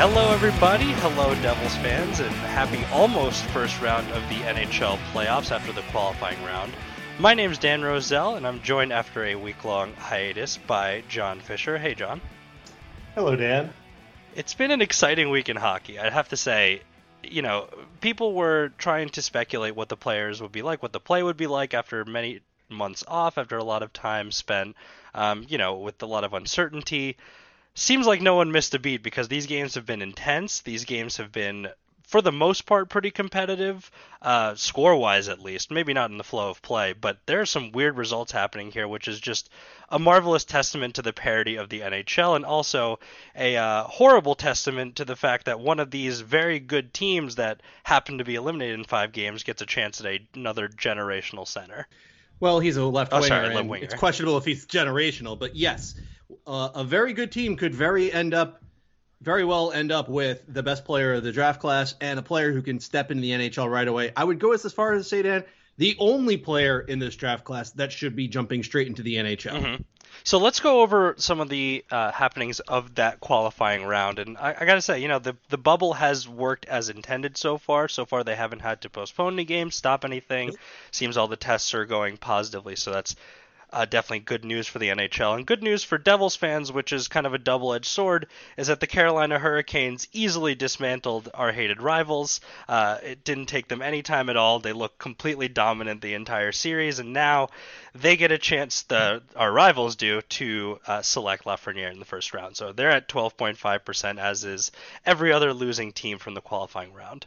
Hello, everybody. Hello, Devils fans, and happy almost first round of the NHL playoffs after the qualifying round. My name is Dan Roselle, and I'm joined after a week long hiatus by John Fisher. Hey, John. Hello, Dan. It's been an exciting week in hockey. I'd have to say, you know, people were trying to speculate what the players would be like, what the play would be like after many months off, after a lot of time spent, um, you know, with a lot of uncertainty seems like no one missed a beat because these games have been intense. These games have been, for the most part, pretty competitive, uh, score wise at least. Maybe not in the flow of play, but there are some weird results happening here, which is just a marvelous testament to the parity of the NHL and also a uh, horrible testament to the fact that one of these very good teams that happen to be eliminated in five games gets a chance at a, another generational center. Well, he's a left winger, oh, sorry, and winger. it's questionable if he's generational. But yes, uh, a very good team could very end up very well end up with the best player of the draft class and a player who can step into the NHL right away. I would go as far as to say, Dan, the only player in this draft class that should be jumping straight into the NHL. Mm-hmm. So let's go over some of the uh, happenings of that qualifying round. And I, I got to say, you know, the the bubble has worked as intended so far. So far, they haven't had to postpone any games, stop anything. Seems all the tests are going positively. So that's uh, definitely good news for the NHL. And good news for Devils fans, which is kind of a double edged sword, is that the Carolina Hurricanes easily dismantled our hated rivals. Uh, it didn't take them any time at all. They looked completely dominant the entire series, and now they get a chance, the, our rivals do, to uh, select Lafreniere in the first round. So they're at 12.5%, as is every other losing team from the qualifying round.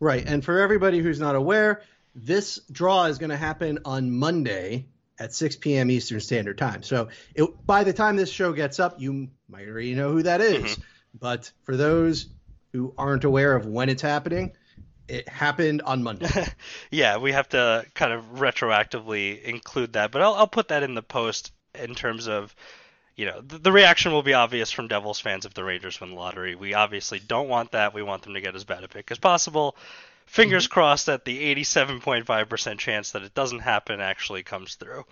Right. And for everybody who's not aware, this draw is going to happen on Monday, at 6 p.m. Eastern Standard Time. So it, by the time this show gets up, you might already know who that is. Mm-hmm. But for those who aren't aware of when it's happening, it happened on Monday. yeah, we have to kind of retroactively include that, but I'll, I'll put that in the post in terms of you know, the, the, reaction will be obvious from Devils fans if the Rangers win the lottery. We obviously don't want that. We want them to get as bad a pick as possible. Fingers mm-hmm. crossed that the 87.5% chance that it doesn't happen actually comes through.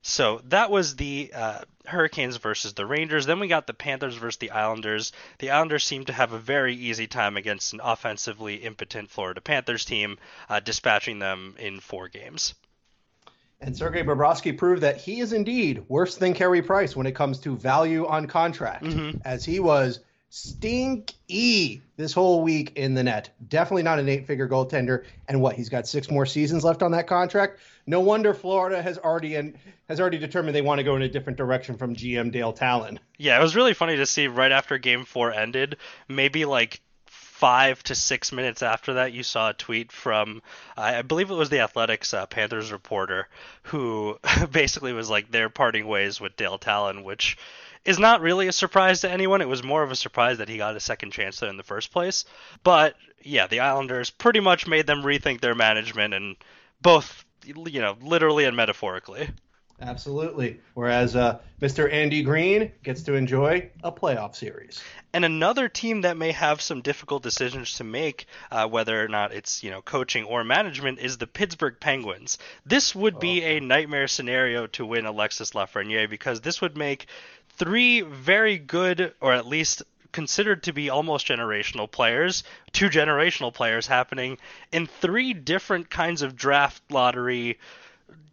So that was the uh, Hurricanes versus the Rangers. Then we got the Panthers versus the Islanders. The Islanders seemed to have a very easy time against an offensively impotent Florida Panthers team, uh, dispatching them in four games. And Sergei Bobrovsky proved that he is indeed worse than Carey Price when it comes to value on contract, mm-hmm. as he was stinky this whole week in the net. Definitely not an eight figure goaltender. And what, he's got six more seasons left on that contract? No wonder Florida has already and has already determined they want to go in a different direction from GM Dale Tallon. Yeah, it was really funny to see right after game four ended, maybe like five to six minutes after that, you saw a tweet from, I believe it was the Athletic's uh, Panthers reporter, who basically was like, they're parting ways with Dale Tallon, which is not really a surprise to anyone. It was more of a surprise that he got a second chance there in the first place. But yeah, the Islanders pretty much made them rethink their management and both, you know, literally and metaphorically. Absolutely. Whereas uh, Mr. Andy Greene gets to enjoy a playoff series. And another team that may have some difficult decisions to make, uh, whether or not it's you know coaching or management, is the Pittsburgh Penguins. This would be oh. a nightmare scenario to win Alexis Lafreniere because this would make three very good, or at least considered to be almost generational players, two generational players happening in three different kinds of draft lottery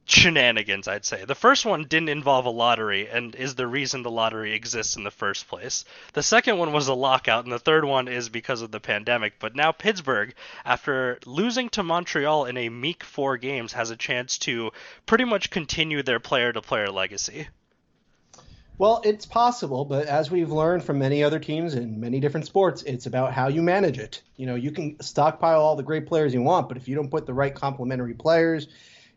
shenanigans, I'd say. The first one didn't involve a lottery and is the reason the lottery exists in the first place. The second one was a lockout, and the third one is because of the pandemic. But now Pittsburgh, after losing to Montreal in a meek four games, has a chance to pretty much continue their player to player legacy. Well, it's possible, but as we've learned from many other teams in many different sports, it's about how you manage it. You know, you can stockpile all the great players you want, but if you don't put the right complementary players,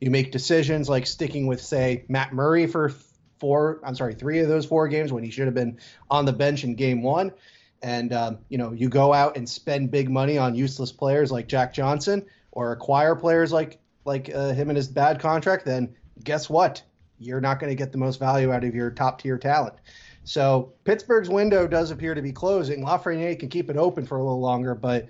you make decisions like sticking with, say, Matt Murray for four, I'm sorry, three of those four games when he should have been on the bench in game one. And, um, you know, you go out and spend big money on useless players like Jack Johnson or acquire players like like uh, him and his bad contract, then guess what? You're not going to get the most value out of your top tier talent. So Pittsburgh's window does appear to be closing. Lafreniere can keep it open for a little longer, but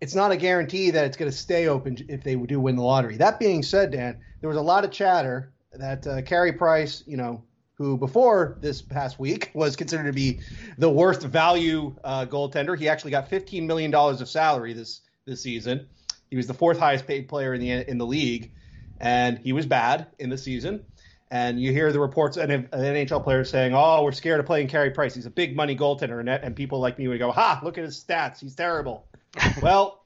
it's not a guarantee that it's going to stay open if they do win the lottery. That being said, Dan, there was a lot of chatter that uh, Carey Price, you know, who before this past week was considered to be the worst value uh, goaltender. He actually got $15 million of salary this this season. He was the fourth highest paid player in the in the league, and he was bad in the season. And you hear the reports of NHL players saying, "Oh, we're scared of playing Carey Price. He's a big money goaltender," and, and people like me would go, "Ha! Look at his stats. He's terrible." well,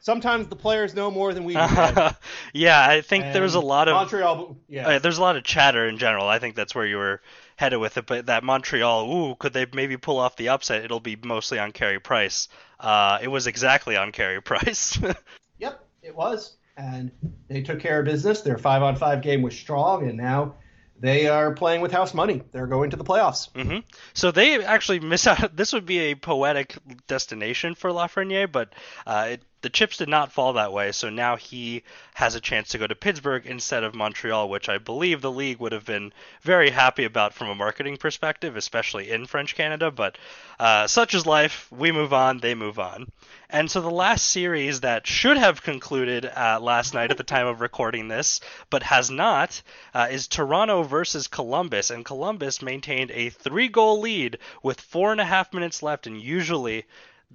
sometimes the players know more than we do. yeah, I think and there's a lot of Montreal. Yeah, uh, there's a lot of chatter in general. I think that's where you were headed with it. But that Montreal, ooh, could they maybe pull off the upset? It'll be mostly on Carey Price. Uh, it was exactly on Carey Price. yep, it was and they took care of business. Their five on five game was strong, and now they are playing with house money. They're going to the playoffs. Mm-hmm. So they actually miss out. This would be a poetic destination for Lafreniere, but uh, it, the chips did not fall that way. So now he has a chance to go to Pittsburgh instead of Montreal, which I believe the league would have been very happy about from a marketing perspective, especially in French Canada. But uh, such is life. We move on. They move on. And so the last series that should have concluded uh, last night at the time of recording this, but has not, uh, is Toronto versus Columbus. And Columbus maintained a three goal lead with four and a half minutes left. And usually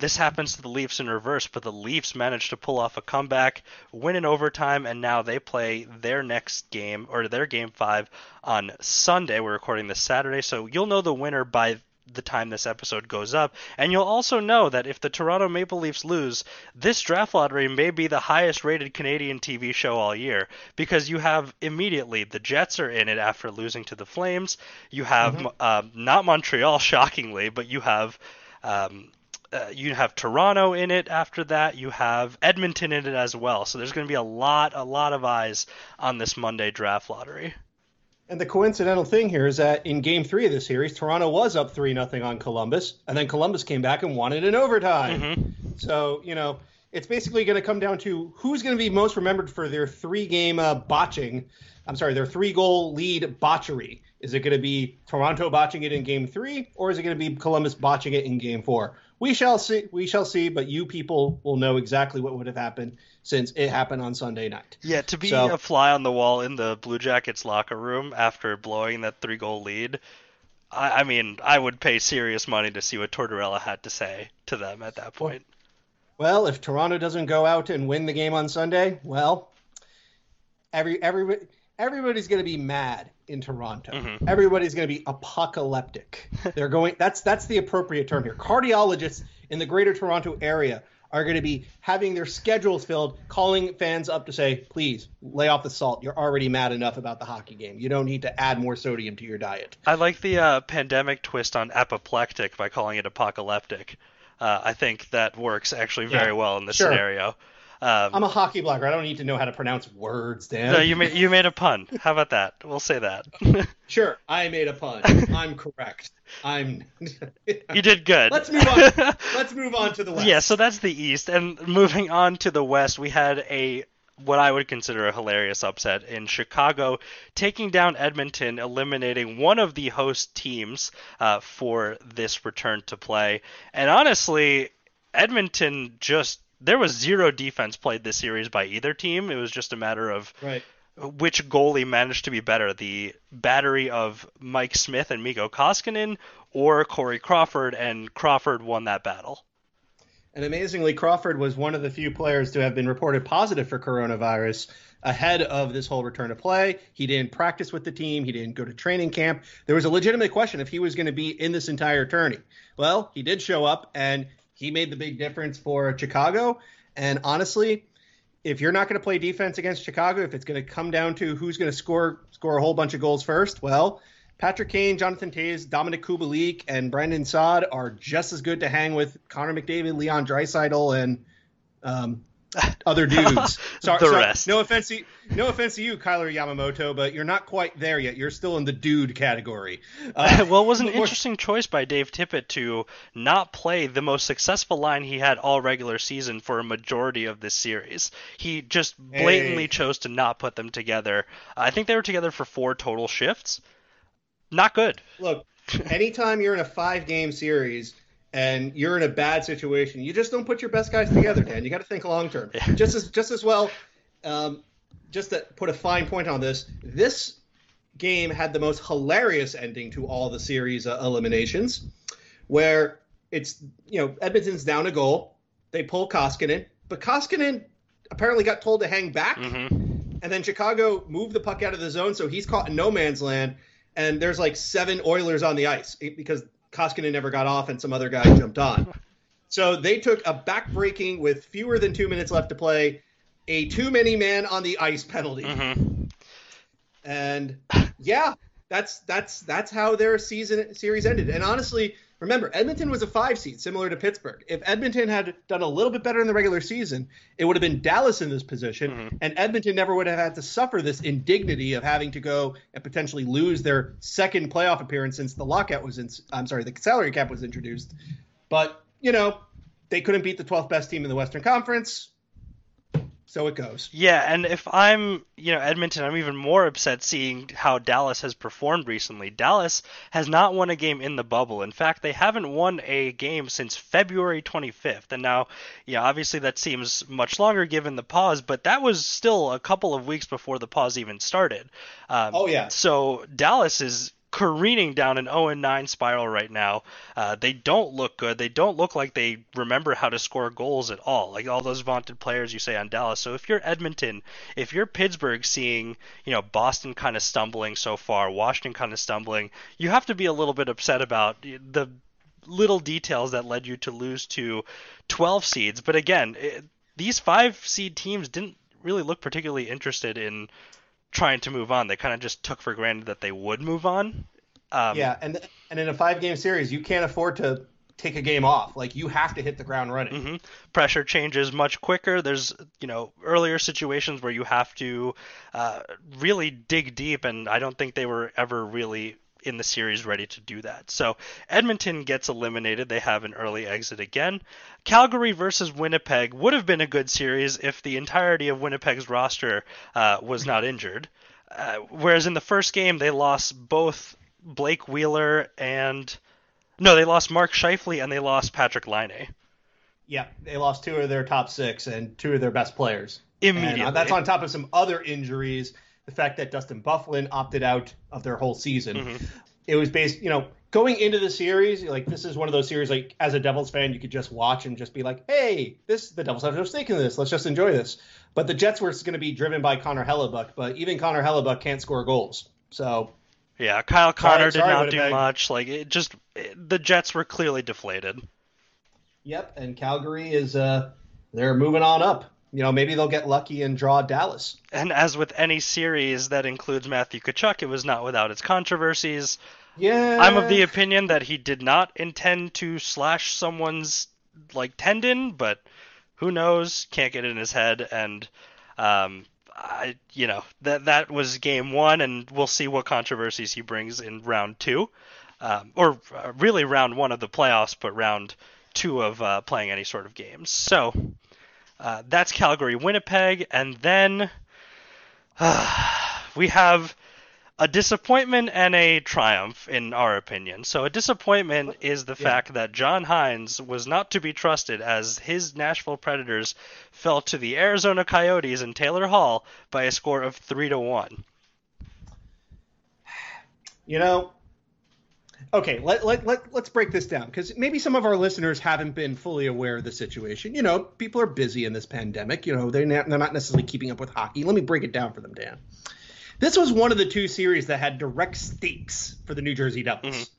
this happens to the Leafs in reverse, but the Leafs managed to pull off a comeback, win in overtime, and now they play their next game, or their game five, on Sunday. We're recording this Saturday, so you'll know the winner by the time this episode goes up. And you'll also know that if the Toronto Maple Leafs lose, this draft lottery may be the highest rated Canadian TV show all year because you have immediately the Jets are in it after losing to the Flames. You have mm-hmm. uh, not Montreal, shockingly, but you have. Um, uh, you have Toronto in it after that. You have Edmonton in it as well. So there's going to be a lot, a lot of eyes on this Monday draft lottery. And the coincidental thing here is that in Game Three of the series, Toronto was up three nothing on Columbus, and then Columbus came back and won it in overtime. Mm-hmm. So you know, it's basically going to come down to who's going to be most remembered for their three game uh, botching. I'm sorry, their three goal lead botchery. Is it going to be Toronto botching it in Game Three, or is it going to be Columbus botching it in Game Four? We shall see. We shall see. But you people will know exactly what would have happened since it happened on Sunday night. Yeah, to be so, a fly on the wall in the Blue Jackets locker room after blowing that three goal lead. I, I mean, I would pay serious money to see what Tortorella had to say to them at that point. Well, if Toronto doesn't go out and win the game on Sunday, well, every every everybody's going to be mad in Toronto. Mm-hmm. Everybody's going to be apocalyptic. They're going. That's that's the appropriate term here. Cardiologists in the Greater Toronto area are going to be having their schedules filled, calling fans up to say, "Please lay off the salt. You're already mad enough about the hockey game. You don't need to add more sodium to your diet." I like the uh, pandemic twist on apoplectic by calling it apocalyptic. Uh, I think that works actually very yeah, well in this sure. scenario. Um, I'm a hockey blogger. I don't need to know how to pronounce words, Dan. No, you made you made a pun. How about that? We'll say that. sure, I made a pun. I'm correct. I'm. you did good. Let's move on. Let's move on to the west. Yeah, so that's the east, and moving on to the west, we had a what I would consider a hilarious upset in Chicago, taking down Edmonton, eliminating one of the host teams uh, for this return to play. And honestly, Edmonton just there was zero defense played this series by either team. It was just a matter of right. which goalie managed to be better, the battery of Mike Smith and Mikko Koskinen or Corey Crawford, and Crawford won that battle. And amazingly, Crawford was one of the few players to have been reported positive for coronavirus ahead of this whole return to play. He didn't practice with the team. He didn't go to training camp. There was a legitimate question if he was going to be in this entire tourney. Well, he did show up, and he made the big difference for Chicago. And honestly, if you're not going to play defense against Chicago, if it's going to come down to who's going to score score a whole bunch of goals first, well, Patrick Kane, Jonathan Toews, Dominik Kubalik, and Brandon Saad are just as good to hang with Connor McDavid, Leon Draisaitl, and um, other dudes. Sorry, the sorry, rest. No offense, to, no offense to you, Kailer Yamamoto, but you're not quite there yet. You're still in the dude category. Uh, well, it was an interesting choice by Dave Tippett to not play the most successful line he had all regular season for a majority of this series. He just blatantly hey. chose to not put them together. I think they were together for four total shifts. Not good. Look, anytime you're in a five game series and you're in a bad situation, you just don't put your best guys together, Dan. You got to think long term. Yeah. Just as just as well. Um, just to put a fine point on this, this game had the most hilarious ending to all the series uh, eliminations, where it's you know Edmonton's down a goal, they pull Koskinen, but Koskinen apparently got told to hang back, Mm-hmm. and then Chicago moved the puck out of the zone, so he's caught in no man's land, and there's like seven Oilers on the ice because Koskinen never got off and some other guy jumped on. So they took a backbreaking with fewer than two minutes left to play, a too many man on the ice penalty. Mm-hmm. And yeah, that's that's that's how their season series ended. And honestly, remember Edmonton was a five seed, similar to Pittsburgh. If Edmonton had done a little bit better in the regular season, it would have been Dallas in this position, Mhm. and Edmonton never would have had to suffer this indignity of having to go and potentially lose their second playoff appearance since the lockout was in. I'm sorry, the salary cap was introduced. But you know, they couldn't beat the 12th best team in the Western Conference. So it goes. Yeah, and if I'm, you know, Edmonton, I'm even more upset seeing how Dallas has performed recently. Dallas has not won a game in the bubble. In fact, they haven't won a game since February 25th. And now, yeah, obviously that seems much longer given the pause, but that was still a couple of weeks before the pause even started. Um, Oh, yeah. So Dallas is careening down an 0 9 spiral right now. Uh, they don't look good. They don't look like they remember how to score goals at all. Like all those vaunted players you say on Dallas. So if you're Edmonton, if you're Pittsburgh seeing, you know, Boston kind of stumbling so far, Washington kind of stumbling, you have to be a little bit upset about the little details that led you to lose to 12 seeds. But again, it, these five seed teams didn't really look particularly interested in trying to move on. They kind of just took for granted that they would move on. Um, yeah, and and in a five game series, you can't afford to take a game off. Like you have to hit the ground running. hmm Pressure changes much quicker. There's, you know, earlier situations where you have to uh, really dig deep, and I don't think they were ever really in the series ready to do that. So Edmonton gets eliminated. They have an early exit again. Calgary versus Winnipeg would have been a good series if the entirety of Winnipeg's roster uh, was not injured. Uh, whereas in the first game, they lost both Blake Wheeler and. No, they lost Mark Scheifele and they lost Patrik Laine. Yeah, they lost two of their top six and two of their best players. And Immediately. uh, that's on top of some other injuries. The fact that Dustin Byfuglien opted out of their whole season. Mhm. It was based, you know, going into the series, like this is one of those series like as a Devils fan, you could just watch and just be like, hey, this the Devils have no stake in this. Let's just enjoy this. But the Jets were going to be driven by Connor Hellebuyck, but even Connor Hellebuyck can't score goals. So Yeah, Kyle Connor sorry, did not do Winnipeg. much. Like it just it, the Jets were clearly deflated. Yep, and Calgary is uh they're moving on up. You know, maybe they'll get lucky and draw Dallas. And as with any series that includes Matthew Tkachuk, it was not without its controversies. Yeah. I'm of the opinion that he did not intend to slash someone's like tendon, but who knows? Can't get in his head, and um, I, you know, that that was game one, and we'll see what controversies he brings in round two, um, or uh, really round one of the playoffs, but round two of uh, playing any sort of games. So uh, that's Calgary, Winnipeg, and then we have a disappointment and a triumph in our opinion. So a disappointment is the Yeah. fact that John Hynes was not to be trusted as his Nashville Predators fell to the Arizona Coyotes in Taylor Hall by a score of 3 to 1. You know, okay, let, let, let, let's break this down because maybe some of our listeners haven't been fully aware of the situation. You know, people are busy in this pandemic. You know, they're not, they're not necessarily keeping up with hockey. Let me break it down for them, Dan. This was one of the two series that had direct stakes for the New Jersey Devils. Mhm.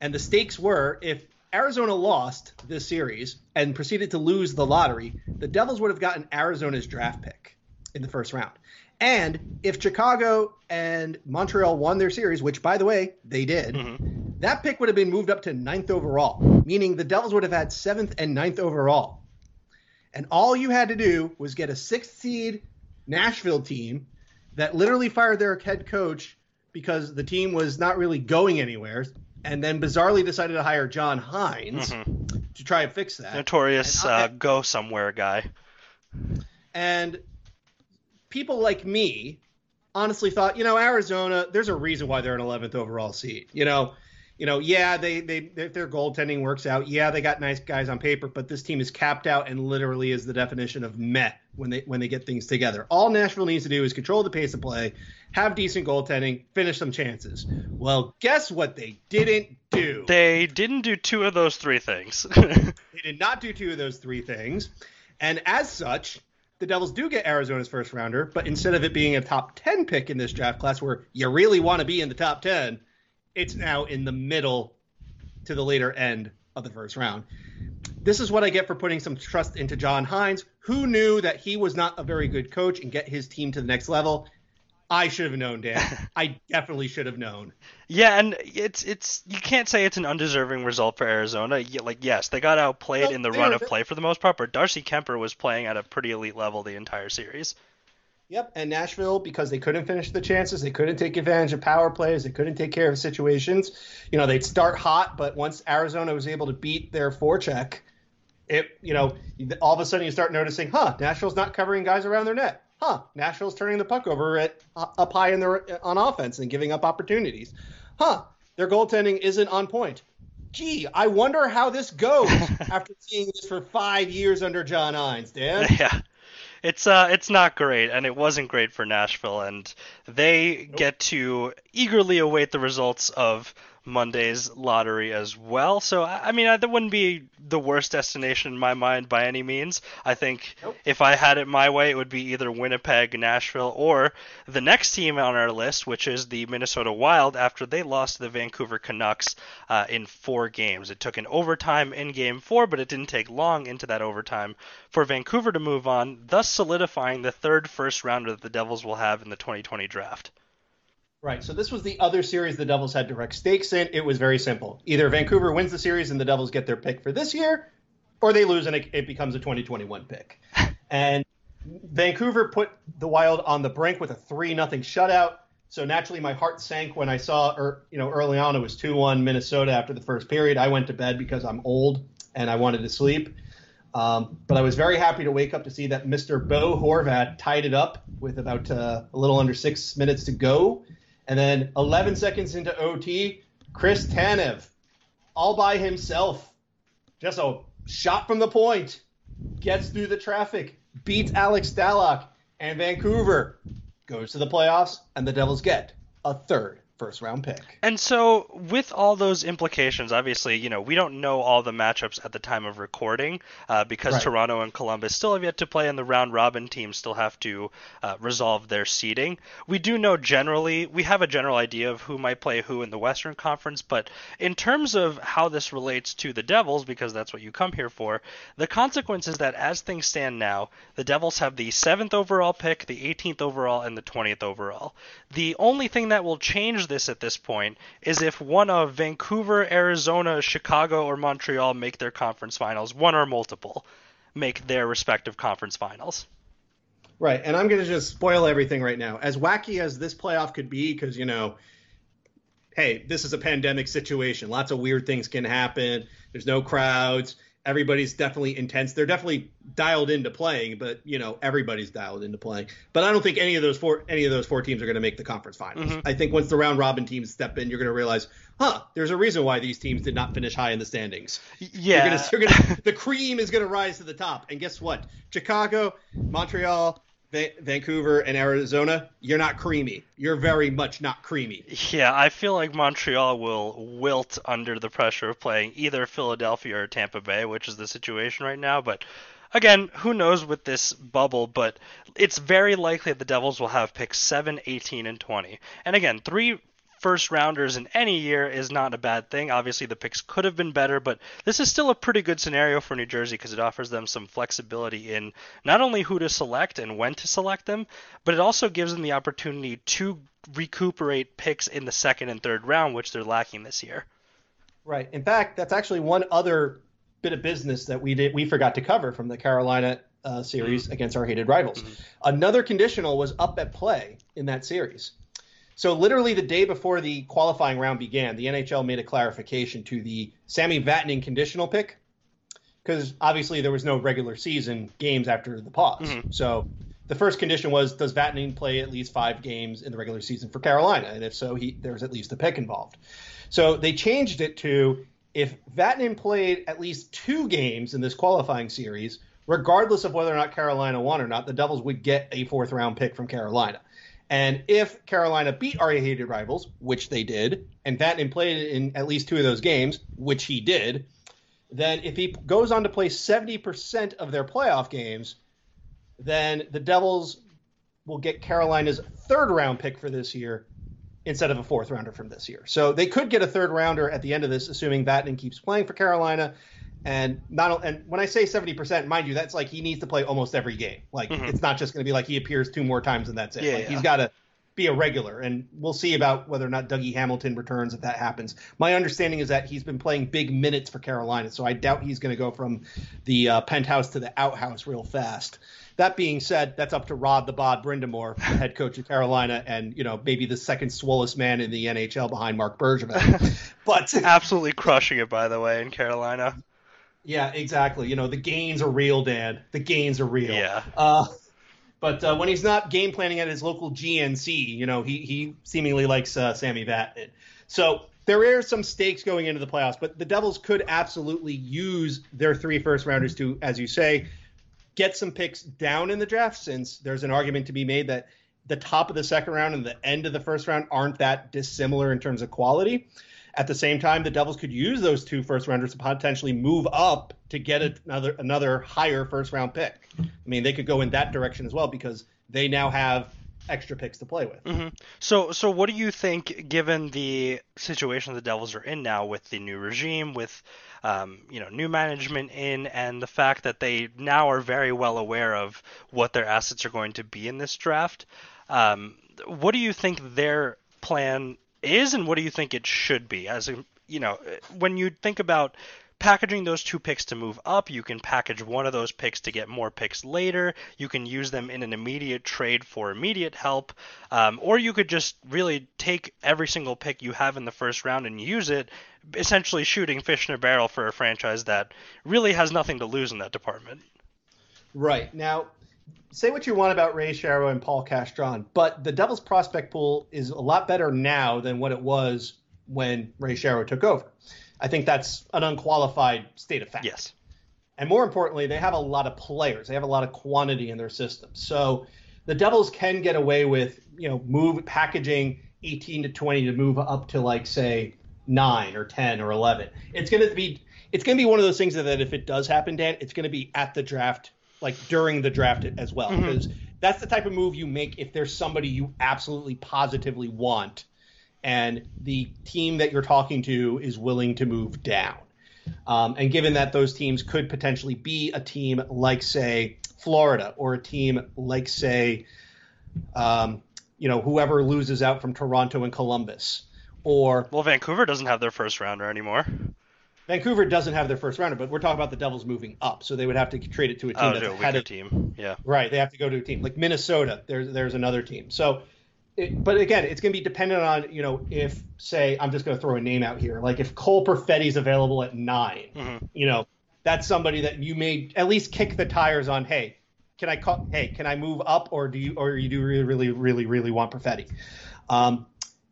And the stakes were if Arizona lost this series and proceeded to lose the lottery, the Devils would have gotten Arizona's draft pick in the first round. And if Chicago and Montreal won their series, which by the way, they did, Mhm. that pick would have been moved up to ninth overall, meaning the Devils would have had seventh and ninth overall. And all you had to do was get a sixth seed Nashville team that literally fired their head coach because the team was not really going anywhere, and then bizarrely decided to hire John Hynes Mhm. to try and fix that. Notorious And I- uh, go somewhere guy. And people like me honestly thought, you know, Arizona, there's a reason why they're an 11th overall seed. You know, you know, yeah, they they if their goaltending works out. Yeah, they got nice guys on paper, but this team is capped out and literally is the definition of meh when they when they get things together. All Nashville needs to do is control the pace of play, have decent goaltending, finish some chances. Well, guess what they didn't do? They didn't do two of those three things. they did not do two of those three things. And as such, the Devils do get Arizona's first rounder, but instead of it being a top 10 pick in this draft class where you really want to be in the top 10, it's now in the middle to the later end of the first round. This is what I get for putting some trust into John Hynes, who knew that he was not a very good coach and get his team to the next level. I should have known, Dan. I definitely should have known. Yeah, and it's it's you can't say it's an undeserving result for Arizona. Like yes, they got outplayed well, in the run of play for the most part, but Darcy Kuemper was playing at a pretty elite level the entire series. Yep, and Nashville because they couldn't finish the chances, they couldn't take advantage of power plays, they couldn't take care of situations. You know, they'd start hot, but once Arizona was able to beat their forecheck, it you know all of a sudden you start noticing, huh? Nashville's not covering guys around their net. Huh? Nashville's turning the puck over at uh, up high in their uh, on offense and giving up opportunities. Huh? Their goaltending isn't on point. Gee, I wonder how this goes after seeing this for five years under John Hynes, Dan. Yeah it's uh it's not great and it wasn't great for Nashville and they nope. get to eagerly await the results of Monday's lottery as well. So I mean, that wouldn't be the worst destination in my mind by any means. I think nope. if I had it my way, it would be either Winnipeg, Nashville, or the next team on our list, which is the Minnesota Wild, after they lost to the Vancouver Canucks uh, in four games. It took an overtime in Game Four, but it didn't take long into that overtime for Vancouver to move on, thus solidifying the third first rounder that the Devils will have in the 2020 draft. Right. So this was the other series the Devils had direct stakes in. It was very simple. Either Vancouver wins the series and the Devils get their pick for this year, or they lose and it, it becomes a 2021 pick. and Vancouver put the Wild on the brink with a three nothing shutout. So naturally, my heart sank when I saw, er, you know, early on it was two one Minnesota after the first period. I went to bed because I'm old and I wanted to sleep. Um, but I was very happy to wake up to see that Mr. Bo Horvat tied it up with about uh, a little under six minutes to go and then 11 seconds into OT, Chris Tanev, all by himself, just a shot from the point, gets through the traffic, beats Alex Stalock, and Vancouver goes to the playoffs, and the Devils get a third first round pick. And so, with all those implications, obviously, you know, we don't know all the matchups at the time of recording uh, because right. Toronto and Columbus still have yet to play, and the round robin teams still have to uh, resolve their seeding. We do know generally, we have a general idea of who might play who in the Western Conference, but in terms of how this relates to the Devils, because that's what you come here for, the consequence is that as things stand now, the Devils have the 7th overall pick, the 18th overall, and the 20th overall. The only thing that will change this at this point is if one of Vancouver, Arizona, Chicago, or Montreal make their conference finals, one or multiple make their respective conference finals. Right, and I'm going to just spoil everything right now. As wacky as this playoff could be, because, you know, hey, this is a pandemic situation. Lots of weird things can happen. There's no crowds everybody's definitely intense. They're definitely dialed into playing, but you know everybody's dialed into playing. But I don't think any of those four any of those four teams are going to make the conference finals. Mm-hmm. I think once the round robin teams step in, you're going to realize, huh? There's a reason why these teams did not finish high in the standings. Yeah, you're gonna, you're gonna, the cream is going to rise to the top. And guess what? Chicago, Montreal, Va- Vancouver and Arizona, you're not creamy. You're very much not creamy. Yeah, I feel like Montreal will wilt under the pressure of playing either Philadelphia or Tampa Bay, which is the situation right now. But again, who knows with this bubble, but it's very likely the Devils will have picks 7, 18, and 20. And again, three first rounders in any year is not a bad thing. Obviously, the picks could have been better, but this is still a pretty good scenario for New Jersey because it offers them some flexibility in not only who to select and when to select them, but it also gives them the opportunity to recuperate picks in the second and third round, which they're lacking this year. Right. In fact, that's actually one other bit of business that we did we forgot to cover from the Carolina uh, series mm-hmm. against our hated rivals. Mm-hmm. Another conditional was up at play in that series. So literally the day before the qualifying round began, the NHL made a clarification to the Sammy Vatanen conditional pick because obviously there was no regular season games after the pause. Mm-hmm. So the first condition was does Vatanen play at least five games in the regular season for Carolina, and if so, he there's at least a pick involved. So they changed it to if Vatanen played at least two games in this qualifying series, regardless of whether or not Carolina won or not, the Devils would get a fourth round pick from Carolina. And if Carolina beat our hated rivals, which they did, and Vatanen played in at least two of those games, which he did, then if he goes on to play 70% of their playoff games, then the Devils will get Carolina's third round pick for this year instead of a fourth rounder from this year. So they could get a third rounder at the end of this, assuming Vatanen keeps playing for Carolina. And not and when I say 70%, mind you, that's like he needs to play almost every game. Like mm-hmm. it's not just going to be like he appears two more times and that's it. Yeah, like yeah. he's got to be a regular, and we'll see about whether or not Dougie Hamilton returns if that happens. My understanding is that he's been playing big minutes for Carolina, so I doubt he's going to go from the uh, penthouse to the outhouse real fast. That being said, that's up to Rod the Bod Brind'Amour, head coach of Carolina, and you know maybe the second swollest man in the NHL behind Marc Bergevin. but absolutely crushing it, by the way, in Carolina. Yeah, exactly. You know the gains are real, Dan. The gains are real. Yeah. Uh, but uh, when he's not game planning at his local GNC, you know, he he seemingly likes uh, Sammy Vatanen. So there are some stakes going into the playoffs, but the Devils could absolutely use their three first rounders to, as you say, get some picks down in the draft. Since there's an argument to be made that the top of the second round and the end of the first round aren't that dissimilar in terms of quality. At the same time, the Devils could use those two first rounders to potentially move up to get another another higher first round pick. I mean, they could go in that direction as well because they now have extra picks to play with. Mm-hmm. So, so what do you think, given the situation the Devils are in now with the new regime, with um, you know new management in, and the fact that they now are very well aware of what their assets are going to be in this draft? Um, what do you think their plan is and what do you think it should be? As a you know when you think about packaging those two picks to move up you can package one of those picks to get more picks later. You can use them in an immediate trade for immediate help. Um, or you could just really take every single pick you have in the first round and use it essentially shooting fish in a barrel for a franchise that really has nothing to lose in that department. Right. Now say what you want about Ray Shero and Paul Castron, but the Devils prospect pool is a lot better now than what it was when Ray Shero took over. I think that's an unqualified state of fact. Yes. And more importantly, they have a lot of players. They have a lot of quantity in their system. So the Devils can get away with, you know, move packaging 18 to 20 to move up to like say 9 or 10 or 11. It's going to be it's going to be one of those things that if it does happen, Dan, it's going to be at the draft like during the draft as well because mm-hmm. that's the type of move you make if there's somebody you absolutely positively want and the team that you're talking to is willing to move down. Um, and given that those teams could potentially be a team like, say, Florida or a team like, say, um, you know, whoever loses out from Toronto and Columbus, or well, Vancouver doesn't have their first rounder anymore. Vancouver doesn't have their first rounder, but we're talking about the Devils moving up, so they would have to trade it to a team oh, that's a ahead of team. Yeah, right. They have to go to a team like Minnesota. There's there's another team. So, it, but again, it's going to be dependent on you know if say I'm just going to throw a name out here, like if Cole Perfetti's available at 9 mm-hmm. you know that's somebody that you may at least kick the tires on. Hey, can I call? Hey, can I move up, or do you or you do really really really really want Perfetti? Um,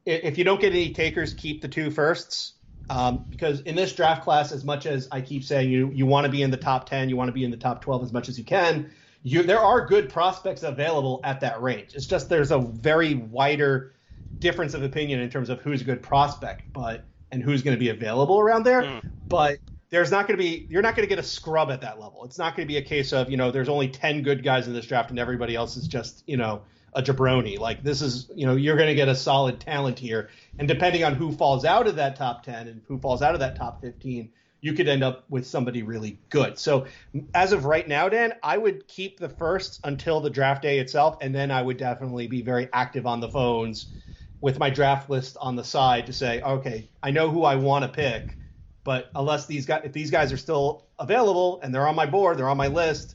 if you don't get any takers, keep the two firsts um, because in this draft class, as much as I keep saying you you want to be in the top 10, you want to be in the top 12 as much as you can, you there are good prospects available at that range. It's just there's a very wider difference of opinion in terms of who's a good prospect, but and who's going to be available around there. Mm. But there's not going to be you're not going to get a scrub at that level. It's not going to be a case of you know there's only 10 good guys in this draft and everybody else is just you know a jabroni. Like this is, you know, you're going to get a solid talent here, and depending on who falls out of that top 10 and who falls out of that top 15, you could end up with somebody really good. So as of right now, Dan, I would keep the first until the draft day itself, and then I would definitely be very active on the phones with my draft list on the side to say, okay, I know who I want to pick, but unless these guys, if these guys are still available and they're on my board, they're on my list,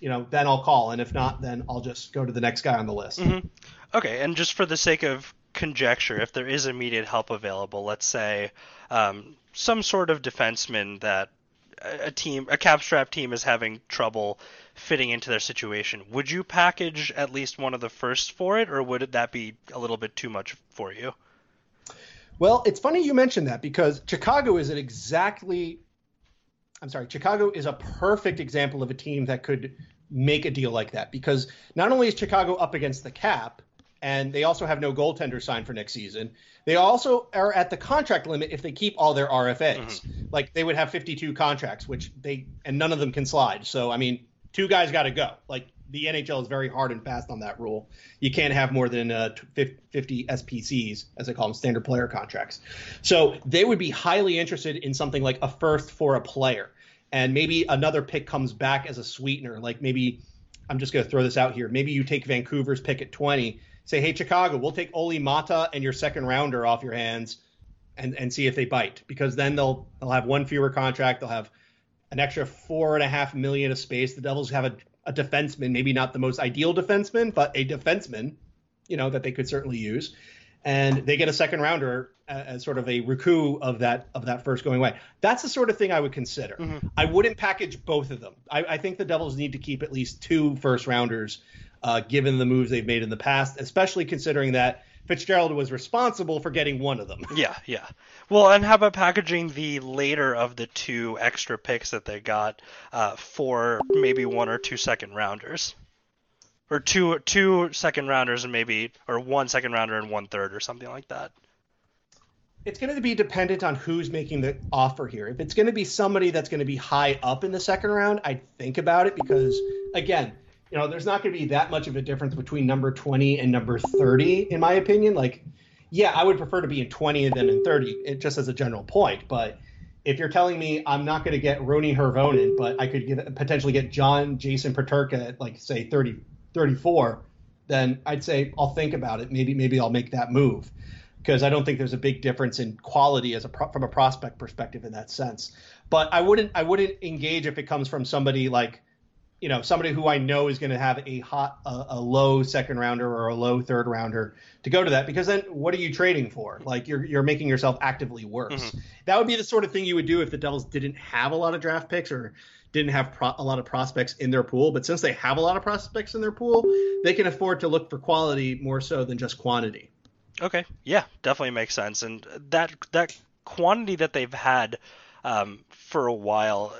you know, then I'll call, and if not, then I'll just go to the next guy on the list. Mm-hmm. Okay, and just for the sake of conjecture, if there is immediate help available, let's say um, some sort of defenseman that a team, a cap strap team, is having trouble fitting into their situation, would you package at least one of the first for it, or would that be a little bit too much for you? Well, it's funny you mentioned that because Chicago is an exactly I'm sorry, Chicago is a perfect example of a team that could make a deal like that because not only is Chicago up against the cap and they also have no goaltender signed for next season, they also are at the contract limit if they keep all their RFAs. Mm-hmm. Like they would have 52 contracts, which they and none of them can slide. So I mean, two guys got to go. Like the NHL is very hard and fast on that rule. You can't have more than uh, 50 SPCs, as they call them, standard player contracts. So they would be highly interested in something like a first for a player, and maybe another pick comes back as a sweetener. Like maybe I'm just going to throw this out here. Maybe you take Vancouver's pick at 20, say, hey Chicago, we'll take Olli Maatta and your second rounder off your hands, and and see if they bite, because then they'll they'll have one fewer contract, they'll have an extra four and a half million of space. The Devils have a a defenseman, maybe not the most ideal defenseman, but a defenseman, you know, that they could certainly use. And they get a second rounder as sort of a recoup of that of that first going away. That's the sort of thing I would consider. Mm-hmm. I wouldn't package both of them. I, I, think the Devils need to keep at least two first rounders, uh, given the moves they've made in the past, especially considering that Fitzgerald was responsible for getting one of them. Yeah, yeah. Well, and how about packaging the later of the two extra picks that they got uh, for maybe one or two second rounders? Or two two second rounders and maybe or one second rounder and one third or something like that. It's going to be dependent on who's making the offer here. If it's going to be somebody that's going to be high up in the second round, I'd think about it because again, you know, there's not going to be that much of a difference between number 20 and number 30, in my opinion. Like, yeah, I would prefer to be in 20 than in 30, it, just as a general point. But if you're telling me I'm not going to get Roni Hirvonen, but I could get, potentially get John Jason Peterka at like say 30, 34, then I'd say I'll think about it. Maybe maybe I'll make that move because I don't think there's a big difference in quality as a pro- from a prospect perspective in that sense. But I wouldn't I wouldn't engage if it comes from somebody like you know somebody who I know is going to have a hot a, a, low second rounder or a low third rounder to go to that because then what are you trading for? Like you're you're making yourself actively worse. Mm-hmm. That would be the sort of thing you would do if the Devils didn't have a lot of draft picks or didn't have pro- a lot of prospects in their pool. But since they have a lot of prospects in their pool, they can afford to look for quality more so than just quantity. Okay, yeah, definitely makes sense. And that that quantity that they've had um, for a while,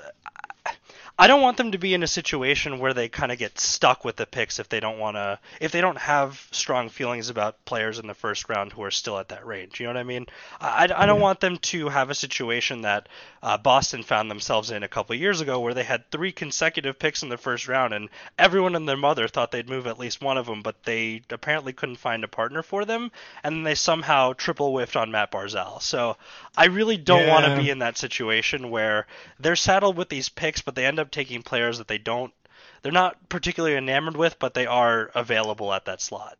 I don't want them to be in a situation where they kind of get stuck with the picks if they don't want to, if they don't have strong feelings about players in the first round who are still at that range. You know what I mean? I, I don't want them to have a situation that uh, Boston found themselves in a couple years ago where they had three consecutive picks in the first round and everyone and their mother thought they'd move at least one of them, but they apparently couldn't find a partner for them, and then they somehow triple whiffed on Matt Barzal. So I really don't yeah. want to be in that situation where they're saddled with these picks, but they end up taking players that they don't they're not particularly enamored with, but they are available at that slot.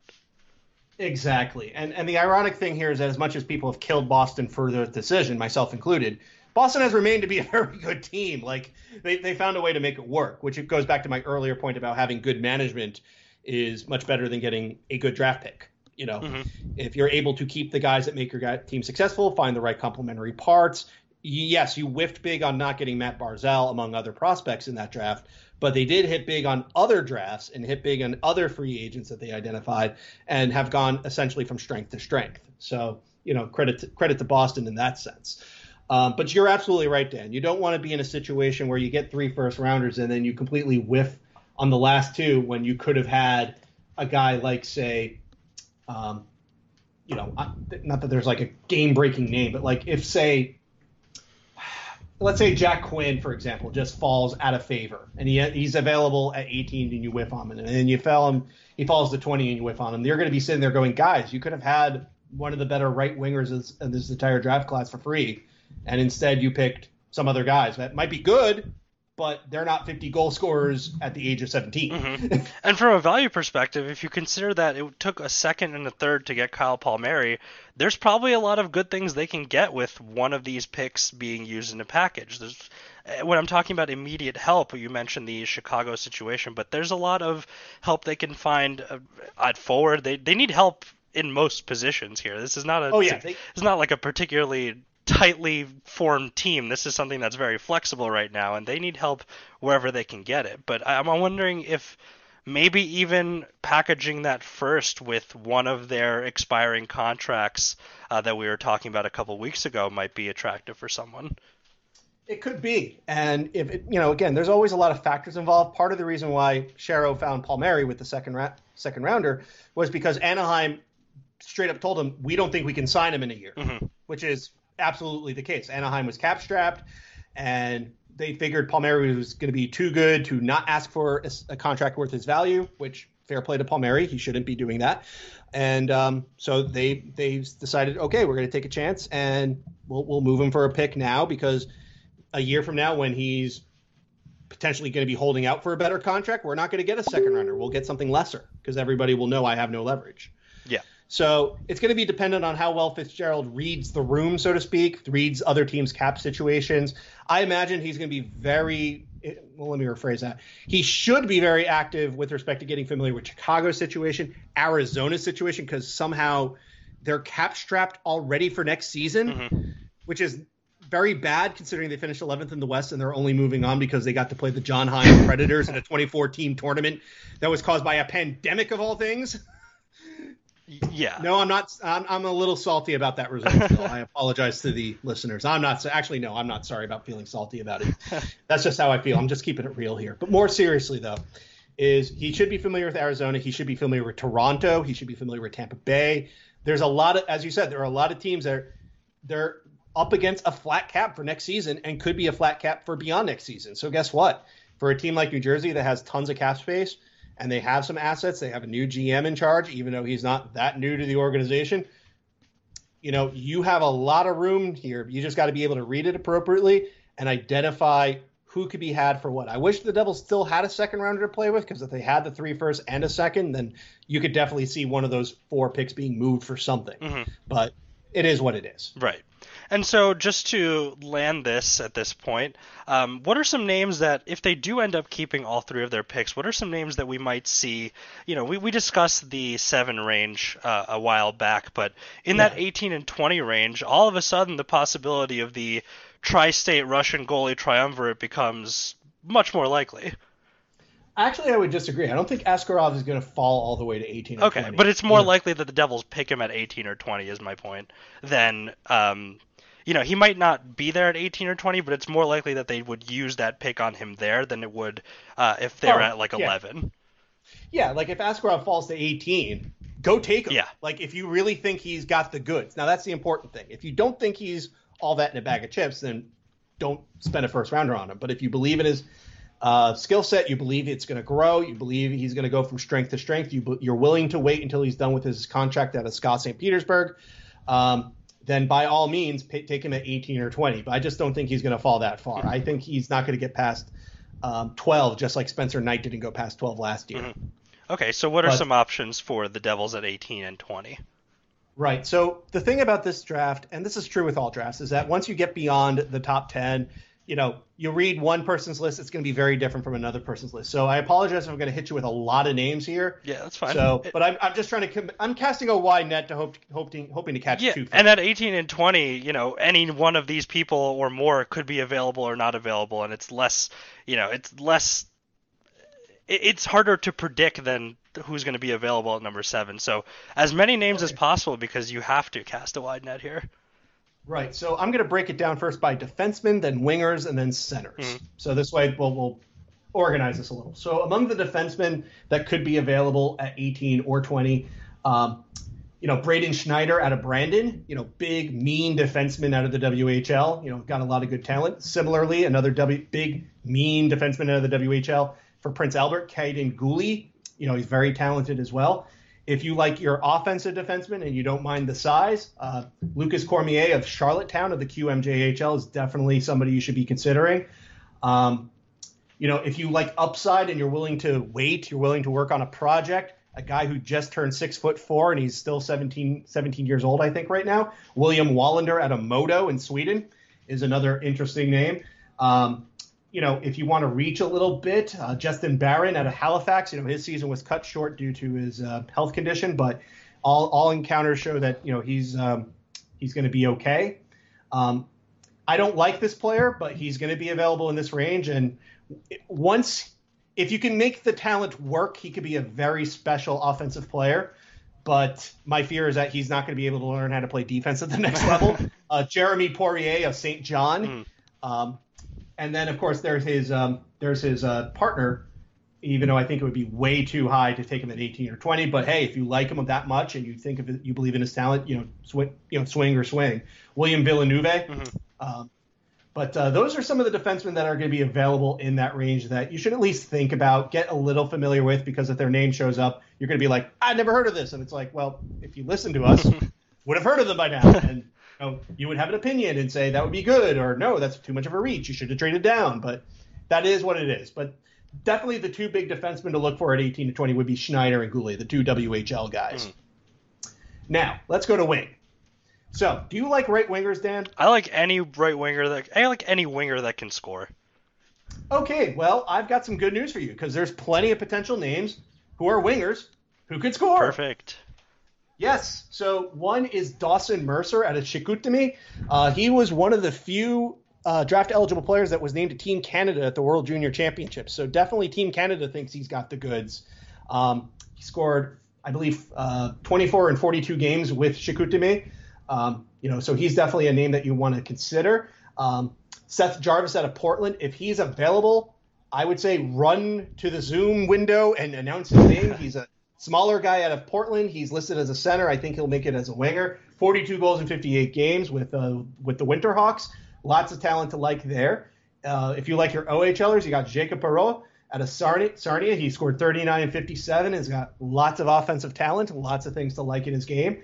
Exactly. And and the ironic thing here is that as much as people have killed Boston for the decision, myself included, Boston has remained to be a very good team. Like they, they found a way to make it work, which it goes back to my earlier point about having good management is much better than getting a good draft pick. You know, mm-hmm. if you're able to keep the guys that make your team successful, find the right complementary parts, yes, you whiffed big on not getting Matt Barzal among other prospects in that draft, but they did hit big on other drafts and hit big on other free agents that they identified and have gone essentially from strength to strength. So, you know, credit to, credit to Boston in that sense. Um, but you're absolutely right, Dan. You don't want to be in a situation where you get three first rounders and then you completely whiff on the last two when you could have had a guy like, say, um, you know, not that there's like a game breaking name, but like if, say, let's say Jack Quinn, for example, just falls out of favor, and he he's available at 18, and you whiff on him, and then you fell him, he falls to 20, and you whiff on him. You're going to be sitting there going, guys, you could have had one of the better right wingers in this entire draft class for free, and instead you picked some other guys that might be good, but they're not 50 goal scorers at the age of 17. Mm-hmm. and from a value perspective, if you consider that it took a second and a third to get Kyle Palmieri, there's probably a lot of good things they can get with one of these picks being used in a package. There's eh, when I'm talking about immediate help, you mentioned the Chicago situation, but there's a lot of help they can find uh, at forward. They they need help in most positions here. This is not a oh yeah, it's not like a particularly tightly formed team. This is something that's very flexible right now, and they need help wherever they can get it. But I'm wondering if maybe even packaging that first with one of their expiring contracts uh, that we were talking about a couple weeks ago might be attractive for someone. It could be, and if it, you know, again, there's always a lot of factors involved. Part of the reason why Shero found Palmieri with the second ra- second rounder was because Anaheim straight up told him we don't think we can sign him in a year, mm-hmm. which is absolutely the case. Anaheim was cap strapped, and they figured Palmieri was going to be too good to not ask for a, a, contract worth his value, which fair play to Palmieri, he shouldn't be doing that. And um, so they they decided, okay, we're going to take a chance and we'll we'll move him for a pick now because a year from now when he's potentially going to be holding out for a better contract, we're not going to get a second runner. We'll get something lesser because everybody will know I have no leverage. So it's going to be dependent on how well Fitzgerald reads the room, so to speak, reads other teams' cap situations. I imagine he's going to be very. Well, let me rephrase that. He should be very active with respect to getting familiar with Chicago's situation, Arizona's situation, because somehow they're cap strapped already for next season, mm-hmm. which is very bad considering they finished 11th in the West and they're only moving on because they got to play the John Hynes Predators in a 24 team tournament that was caused by a pandemic of all things. Yeah. No, I'm not. I'm, I'm a little salty about that result. I apologize to the listeners. I'm not. Actually, no, I'm not sorry about feeling salty about it. That's just how I feel. I'm just keeping it real here. But more seriously, though, is he should be familiar with Arizona. He should be familiar with Toronto. He should be familiar with Tampa Bay. There's a lot of, as you said, there are a lot of teams that are, they're up against a flat cap for next season and could be a flat cap for beyond next season. So guess what? For a team like New Jersey that has tons of cap space and they have some assets. They have a new GM in charge, even though he's not that new to the organization. You know, you have a lot of room here. You just got to be able to read it appropriately and identify who could be had for what. I wish the Devils still had a second rounder to play with because if they had the three first and a second, then you could definitely see one of those four picks being moved for something. Mm-hmm. But it is what it is. Right. And so, just to land this at this point, um, what are some names that, if they do end up keeping all three of their picks, what are some names that we might see? You know, we, we discussed the seven range uh, a while back, but in yeah. that 18 and 20 range, all of a sudden the possibility of the tri state Russian goalie triumvirate becomes much more likely. Actually, I would disagree. I don't think Askarov is going to fall all the way to 18 okay, 20. but it's more yeah. likely that the Devils pick him at 18 or 20 is my point than um, you know, he might not be there at 18 or 20, but it's more likely that they would use that pick on him there than it would uh, if they're oh, at like 11. Yeah, like if Askarov falls to 18, go take him. Yeah. Like if you really think he's got the goods. Now that's the important thing. If you don't think he's all that in a bag of chips, then don't spend a first rounder on him. But if you believe in his uh, skill set, you believe it's going to grow, you believe he's going to go from strength to strength, you, you're willing to wait until he's done with his contract out of SKA St. Petersburg. Um, then by all means pay, take him at 18 or 20. But I just don't think he's going to fall that far. I think he's not going to get past um, 12, just like Spencer Knight didn't go past 12 last year. Mm-hmm. Okay, so what are but, some options for the Devils at 18 and 20? Right. So the thing about this draft, and this is true with all drafts, is that once you get beyond the top 10, you know, you read one person's list, it's going to be very different from another person's list. So I apologize if I'm going to hit you with a lot of names here. Yeah, that's fine. So, but I'm, I'm just trying to I'm casting a wide net to hope hoping hoping to catch yeah, two. and at 18 and 20, you know, any one of these people or more could be available or not available, and it's less, you know, it's less. It's harder to predict than who's going to be available at number seven. So as many names okay. as possible because you have to cast a wide net here. Right. So I'm going to break it down first by defensemen, then wingers, and then centers. Mm-hmm. So this way we'll, we'll organize this a little. So among the defensemen that could be available at 18 or 20, um, you know, Braden Schneider out of Brandon, you know, big, mean defenseman out of the WHL, you know, got a lot of good talent. Similarly, another w, big, mean defenseman out of the WHL for Prince Albert, Kaiden Guhle, you know, he's very talented as well. If you like your offensive defenseman and you don't mind the size, uh, Lukas Cormier of Charlottetown of the QMJHL is definitely somebody you should be considering. Um, you know, if you like upside and you're willing to wait, you're willing to work on a project, a guy who just turned six foot four and he's still 17, 17 years old, I think, right now. William Wallinder at a Modo in Sweden is another interesting name. Um, you know, if you want to reach a little bit, uh, Justin Barron out of Halifax, you know, his season was cut short due to his uh, health condition, but all all encounters show that you know he's um, he's going to be okay. Um, I don't like this player, but he's going to be available in this range. And once, if you can make the talent work, he could be a very special offensive player. But my fear is that he's not going to be able to learn how to play defense at the next level. Uh, Jeremy Poirier of St. John. Mm. Um, and then, of course, there's his um, there's his uh, partner even though I think it would be way too high to take him at 18 or 20. But hey, if you like him that much and you think of it, you believe in his talent, you know, swing, you know, swing or swing. William Villeneuve. Mm-hmm. Um, but uh, those are some of the defensemen that are going to be available in that range that you should at least think about, get a little familiar with, because if their name shows up, you're going to be like, I never heard of this, and it's like, well, if you listen to us, would have heard of them by now, and know, you would have an opinion and say that would be good, or no, that's too much of a reach, you should have traded down. But that is what it is. But definitely the two big defensemen to look for at 18 to 20 would be Schneider and Guhle, the two WHL guys. Mm. Now, let's go to wing. So, do you like right wingers, Dan? I like any right winger that I like any winger that can score. Okay, well, I've got some good news for you because there's plenty of potential names who are wingers who could score. Perfect. Yes. So one is Dawson Mercer out of Chicoutimi. Uh, he was one of the few uh, draft eligible players that was named to Team Canada at the World Junior Championships. So definitely Team Canada thinks he's got the goods. Um, he scored, I believe, uh, 24 and 42 games with Chicoutimi. Um, you know, so he's definitely a name that you want to consider. Um, Seth Jarvis out of Portland, if he's available, I would say run to the Zoom window and announce his name. He's a smaller guy out of Portland. He's listed as a center. I think he'll make it as a winger. 42 goals in 58 games with uh, with the Winterhawks. Lots of talent to like there. Uh, if you like your OHLers, you got Jacob Perreault out of Sarnia. Sarnia. He scored 39 and 57. He's got lots of offensive talent, lots of things to like in his game.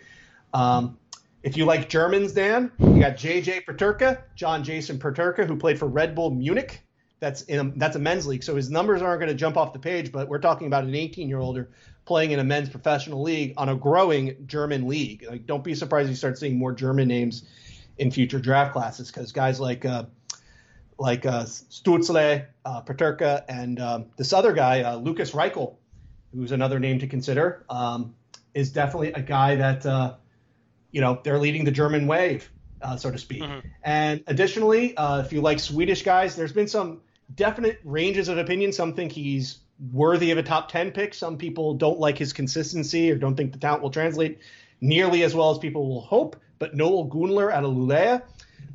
Um, if you like Germans, Dan, you got JJ Peterka, John Jason Peterka, who played for Red Bull Munich. That's in a, that's a men's league, so his numbers aren't going to jump off the page. But we're talking about an 18 year old playing in a men's professional league on a growing German league. Like, don't be surprised if you start seeing more German names in future draft classes because guys like uh, like uh, Stutzle, uh, Peterka, and um, this other guy, uh, Lukas Reichel, who's another name to consider, um, is definitely a guy that uh, you know they're leading the German wave, uh, so to speak. Mm-hmm. And additionally, uh, if you like Swedish guys, there's been some definite ranges of opinion. Some think he's worthy of a top 10 pick. Some people don't like his consistency or don't think the talent will translate nearly as well as people will hope but Noel Gunler out of Luleå,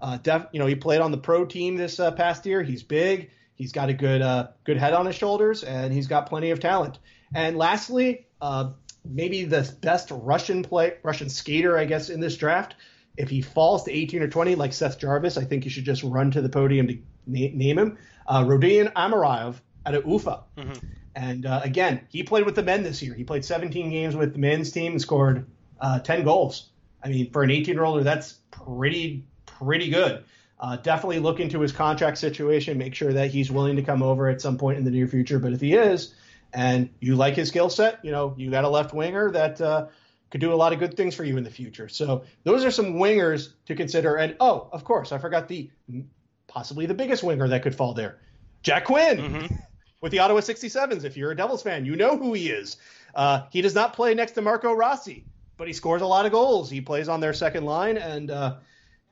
uh, def, you know, he played on the pro team this uh, past year. He's big. He's got a good uh, good head on his shoulders, and he's got plenty of talent. And lastly, uh, maybe the best Russian play Russian skater, I guess, in this draft. If he falls to 18 or 20, like Seth Jarvis, I think you should just run to the podium to na- name him. Uh, Rodion Amirov out of Ufa. Mm-hmm. And uh, again, he played with the men this year. He played 17 games with the men's team and scored uh, 10 goals. I mean, for an 18 year old, that's pretty pretty good. Uh, definitely look into his contract situation. Make sure that he's willing to come over at some point in the near future. But if he is, and you like his skill set, you know, you got a left winger that uh, could do a lot of good things for you in the future. So those are some wingers to consider. And oh, of course, I forgot the possibly the biggest winger that could fall there, Jack Quinn. Mm-hmm. With the Ottawa 67s, if you're a Devils fan, you know who he is. Uh, he does not play next to Marco Rossi but he scores a lot of goals. He plays on their second line, and uh,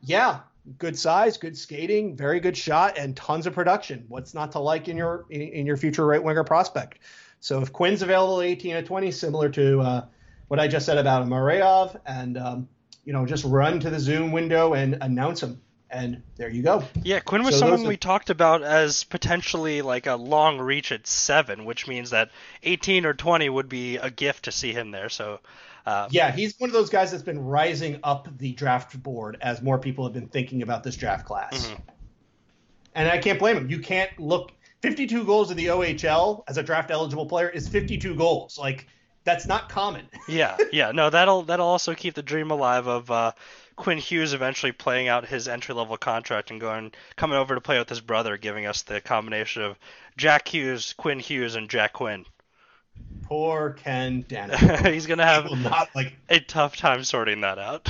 yeah, good size, good skating, very good shot, and tons of production. What's not to like in your in, in your future right winger prospect? So if Quinn's available 18 to 20, similar to uh, what I just said about Amirov, and um, you know just run to the Zoom window and announce him. And there you go. Yeah, Quinn was so someone we talked about as potentially like a long reach at seven, which means that 18 or 20 would be a gift to see him there. So um, yeah, he's one of those guys that's been rising up the draft board as more people have been thinking about this draft class. Mm-hmm. And I can't blame him. You can't look 52 goals in the OHL as a draft eligible player is 52 goals. Like that's not common. yeah, yeah. No, that'll that'll also keep the dream alive of uh, Quinn Hughes eventually playing out his entry level contract and going coming over to play with his brother, giving us the combination of Jack Hughes, Quinn Hughes, and Jack Quinn. Poor Ken Daneyko. He's gonna have not, like, a tough time sorting that out.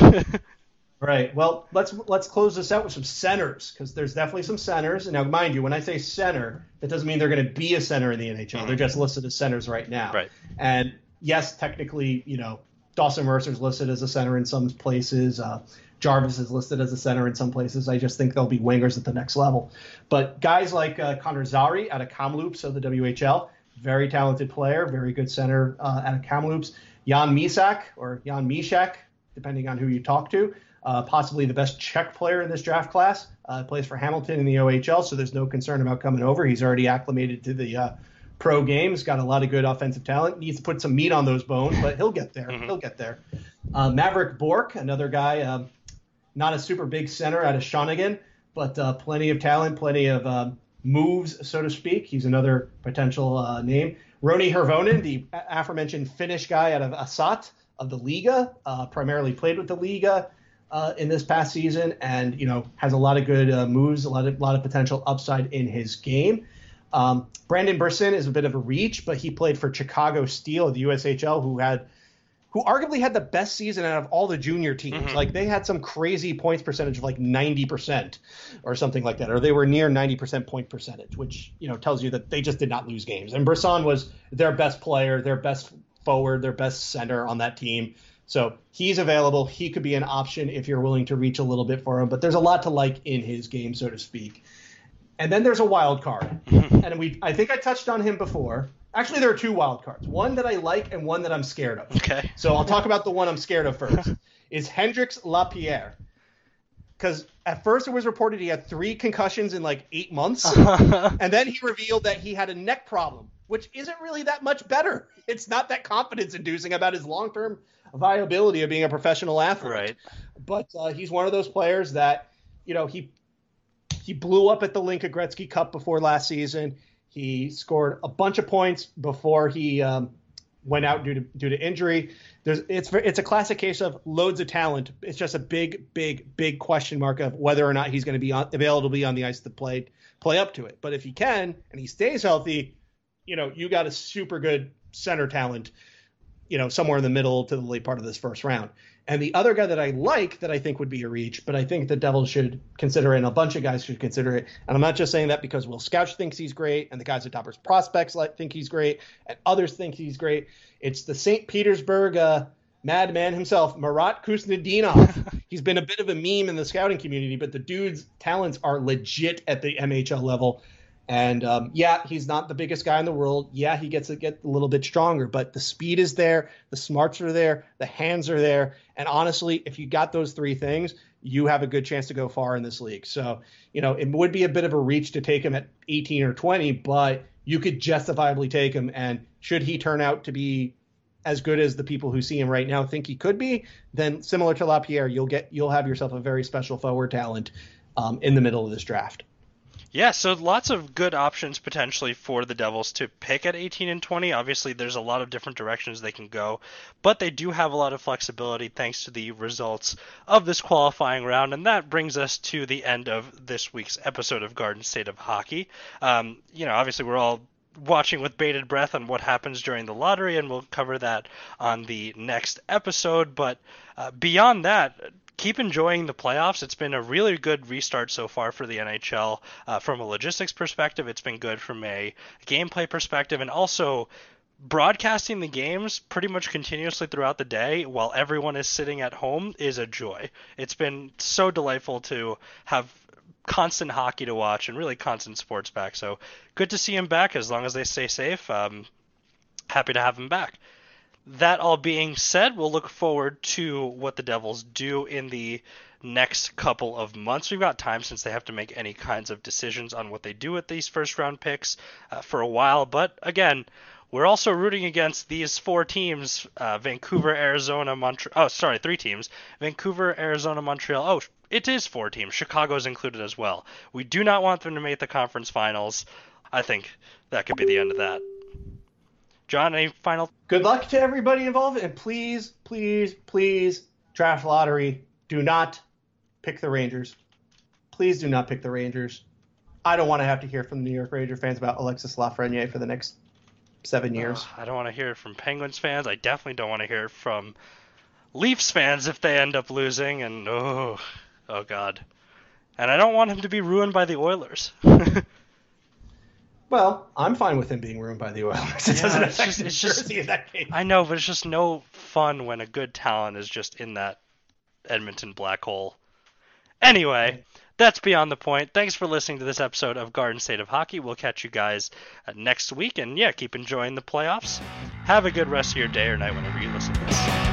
right. Well, let's let's close this out with some centers because there's definitely some centers. And now, mind you, when I say center, that doesn't mean they're going to be a center in the NHL. Mm-hmm. They're just listed as centers right now. Right. And yes, technically, you know, Dawson Mercer's listed as a center in some places. Uh, Jarvis is listed as a center in some places. I just think they'll be wingers at the next level. But guys like uh, Connor Zary out of Kamloops of the WHL, very talented player, very good center uh, out of Kamloops. Jan Mysak or Jan Mishak, depending on who you talk to, uh, possibly the best Czech player in this draft class. Uh, plays for Hamilton in the OHL, so there's no concern about coming over. He's already acclimated to the uh, pro games, got a lot of good offensive talent. Needs to put some meat on those bones, but he'll get there. Mm-hmm. He'll get there. Uh, Maverick Bourque, another guy, um, not a super big center out of Shawinigan, but uh, plenty of talent, plenty of um, moves, so to speak. He's another potential uh, name. Roni Hirvonen, the aforementioned Finnish guy out of Ässät of the Liiga, uh, primarily played with the Liiga. uh, in this past season, and you know has a lot of good uh, moves, a lot of lot of potential upside in his game. Um, Brendan Brisson is a bit of a reach, but he played for Chicago Steel of the USHL, who had who arguably had the best season out of all the junior teams. Mm-hmm. Like they had some crazy points percentage of like 90% or something like that, or they were near 90% point percentage, which you know tells you that they just did not lose games. And Brisson was their best player, their best forward, their best center on that team. So he's available. He could be an option if you're willing to reach a little bit for him. But there's a lot to like in his game, so to speak. And then there's a wild card, and we I think I touched on him before. Actually, there are two wild cards. One that I like and one that I'm scared of. Okay. So I'll talk about the one I'm scared of first. is Hendrix Lapierre. Because at first it was reported he had three concussions in like eight months, and then he revealed that he had a neck problem, which isn't really that much better. It's not that confidence inducing about his long term viability of being a professional athlete. Right. But uh, he's one of those players that, you know, he he blew up at the Hlinka Gretzky Cup before last season. He scored a bunch of points before he um, went out due to due to injury. There's it's it's a classic case of loads of talent. It's just a big, big, big question mark of whether or not he's going to be on, available to be on the ice to play play up to it. But if he can and he stays healthy, you know, you got a super good center talent, you know, somewhere in the middle to the late part of this first round. And the other guy that I like that I think would be a reach, but I think the Devils should consider it, and a bunch of guys should consider it. And I'm not just saying that because Will Scouch thinks he's great, and the guys at Toppers Prospects think he's great, and others think he's great. It's the St. Petersburg uh, madman himself, Marat Khusnutdinov. he's been a bit of a meme in the scouting community, but the dude's talents are legit at the MHL level. And um, yeah, he's not the biggest guy in the world. Yeah, he gets to get a little bit stronger, but the speed is there, the smarts are there, the hands are there. And honestly, if you got those three things, you have a good chance to go far in this league. So, you know, it would be a bit of a reach to take him at 18 or 20, but you could justifiably take him. And should he turn out to be as good as the people who see him right now think he could be, then similar to Lapierre, you'll get you'll have yourself a very special forward talent um, in the middle of this draft. Yeah, so lots of good options potentially for the Devils to pick at 18 and 20. Obviously, there's a lot of different directions they can go, but they do have a lot of flexibility thanks to the results of this qualifying round. And that brings us to the end of this week's episode of Garden State of Hockey. Um, you know, obviously, we're all watching with bated breath on what happens during the lottery, and we'll cover that on the next episode. But uh, beyond that, keep enjoying the playoffs. It's been a really good restart so far for the NHL. Uh, from a logistics perspective, it's been good from a gameplay perspective, and also broadcasting the games pretty much continuously throughout the day while everyone is sitting at home is a joy. It's been so delightful to have constant hockey to watch and really constant sports back. So good to see him back as long as they stay safe. Um, happy to have him back that all being said, we'll look forward to what the Devils do in the next couple of months. We've got time since they have to make any kinds of decisions on what they do with these first round picks uh, for a while. But again, we're also rooting against these four teams uh, Vancouver, Arizona, Montreal. Oh, sorry, three teams Vancouver, Arizona, Montreal. Oh, it is four teams. Chicago's included as well. We do not want them to make the conference finals. I think that could be the end of that. John, any final? Good luck to everybody involved, and please, please, please, draft lottery. Do not pick the Rangers. Please do not pick the Rangers. I don't want to have to hear from the New York Ranger fans about Alexis Lafreniere for the next seven years. Uh, I don't want to hear it from Penguins fans. I definitely don't want to hear it from Leafs fans if they end up losing. And oh, oh God. And I don't want him to be ruined by the Oilers. Well, I'm fine with him being ruined by the Oilers. It yeah, doesn't affect it's just, it's just, in that case. I know, but it's just no fun when a good talent is just in that Edmonton Black Hole. Anyway, that's beyond the point. Thanks for listening to this episode of Garden State of Hockey. We'll catch you guys uh, next week, and yeah, keep enjoying the playoffs. Have a good rest of your day or night whenever you listen to this.